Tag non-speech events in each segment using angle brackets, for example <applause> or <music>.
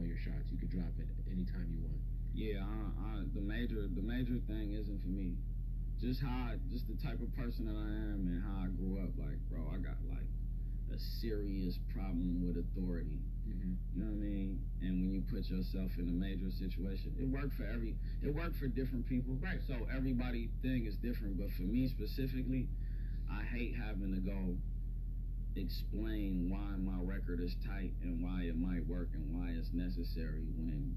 your shots. You could drop it anytime you want. Yeah, I, I, the major the major thing isn't for me. Just how I, just the type of person that I am and how I grew up. Like, bro, I got like a serious problem with authority. Mm-hmm. You know what I mean? And when you put yourself in a major situation, it worked for every it worked for different people. Right. So everybody thing is different. But for me specifically, I hate having to go explain why my record is tight and why it might work and why it's necessary when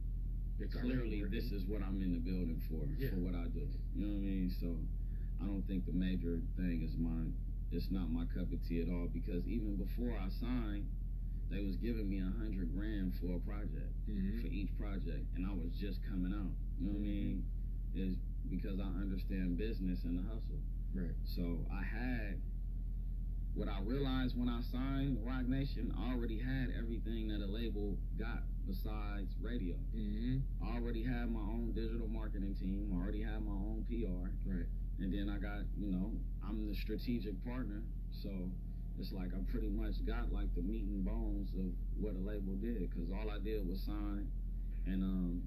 It's clearly this is what I'm in the building for, Yeah. for what I do. You know what I mean? So I don't think the major thing is mine. It's not my cup of tea at all because even before I signed, they was giving me a hundred grand for a project, Mhm. for each project, and I was just coming out. You know what I mean? Is because I understand business and the hustle. Right. So I had what I realized when I signed Roc Nation. I already had everything that a label got besides radio. Mm-hmm. I already had my own digital marketing team. I already had my own PR. Right. And then I got, you know, I'm the strategic partner. So it's like I pretty much got like the meat and bones of what a label did. Because all I did was sign. And, um,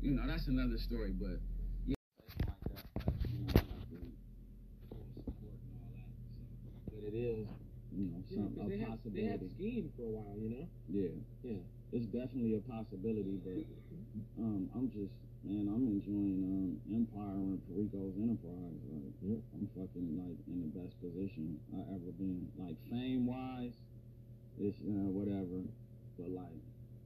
you know, that's another story. But yeah. It's like that, but, you know, I have to full support and all that. So, but it is, you know, Yeah, some, 'cause a they had, they had possibility. skiing for a while, you know. Yeah. Yeah. It's definitely a possibility, but um, I'm just man, I'm enjoying um Empire and Perico's enterprise. Like, I'm fucking like in the best position I ever been. Like fame wise, it's uh, whatever, but like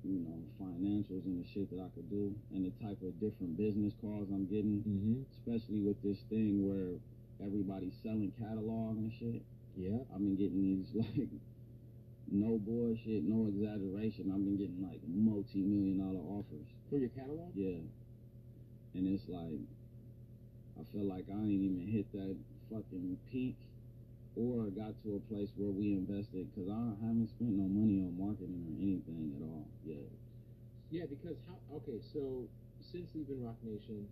you know financials and the shit that I could do and the type of different business calls I'm getting, Mm-hmm. especially with this thing where everybody's selling catalog and shit. Yeah. I've been getting these <laughs> like no bullshit, no exaggeration. I've been getting like multi-million dollar offers. For your catalog. Yeah, and it's like I feel like I ain't even hit that fucking peak or got to a place where we invested because I haven't spent no money on marketing or anything at all yet. Yeah, because how? Okay, so since leaving Roc Nation,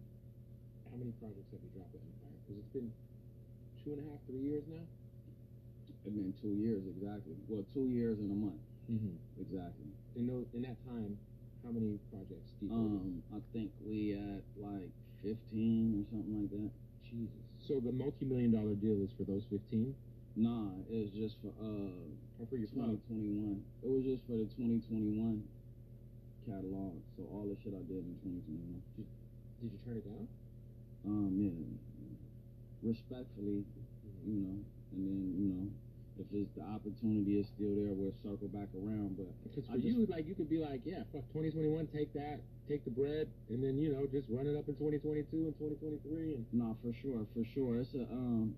how many projects have you dropped with Empire? Because it's been two and a half, three years now. It's been two years exactly. Well, two years and a month Mm-hmm. exactly. In those, in that time, how many projects? Deep Um, I think we at like 15 or something like that. Jesus. So the multi-million dollar deal is for those fifteen, Nah, it's just for uh or for your 2021. It was just for the 2021 catalog. So all the shit I did in 2021. Did you turn it down? Um, yeah. Respectfully, you know, and then you know, if it's the opportunity is still there, we'll circle back around. But Because for just- you, like you could be like, yeah, fuck 2021, take that, take the bread, and then you know just run it up in 2022 and 2023, and nah, for sure, for sure, it's a um.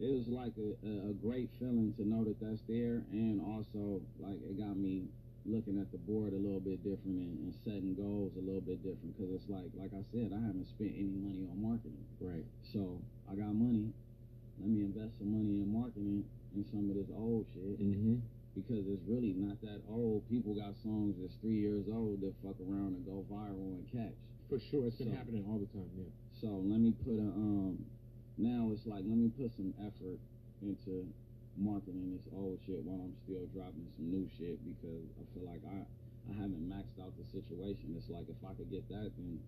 It was like a, a, a great feeling to know that that's there, and also like it got me looking at the board a little bit different and, and setting goals a little bit different because it's like like I said, I haven't spent any money on marketing. right. So I got money. Let me invest some money in marketing and some of this old shit Mm-hmm. because it's really not that old. People got songs that's three years old that fuck around and go viral and catch. For sure, it's been happening all the time. Yeah. So let me put a um. Now it's like let me put some effort into marketing this old shit while I'm still dropping some new shit because I feel like I I haven't maxed out the situation. It's like if I could get that, then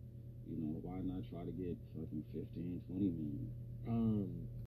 you know why not try to get fucking 15, 20 million. Um,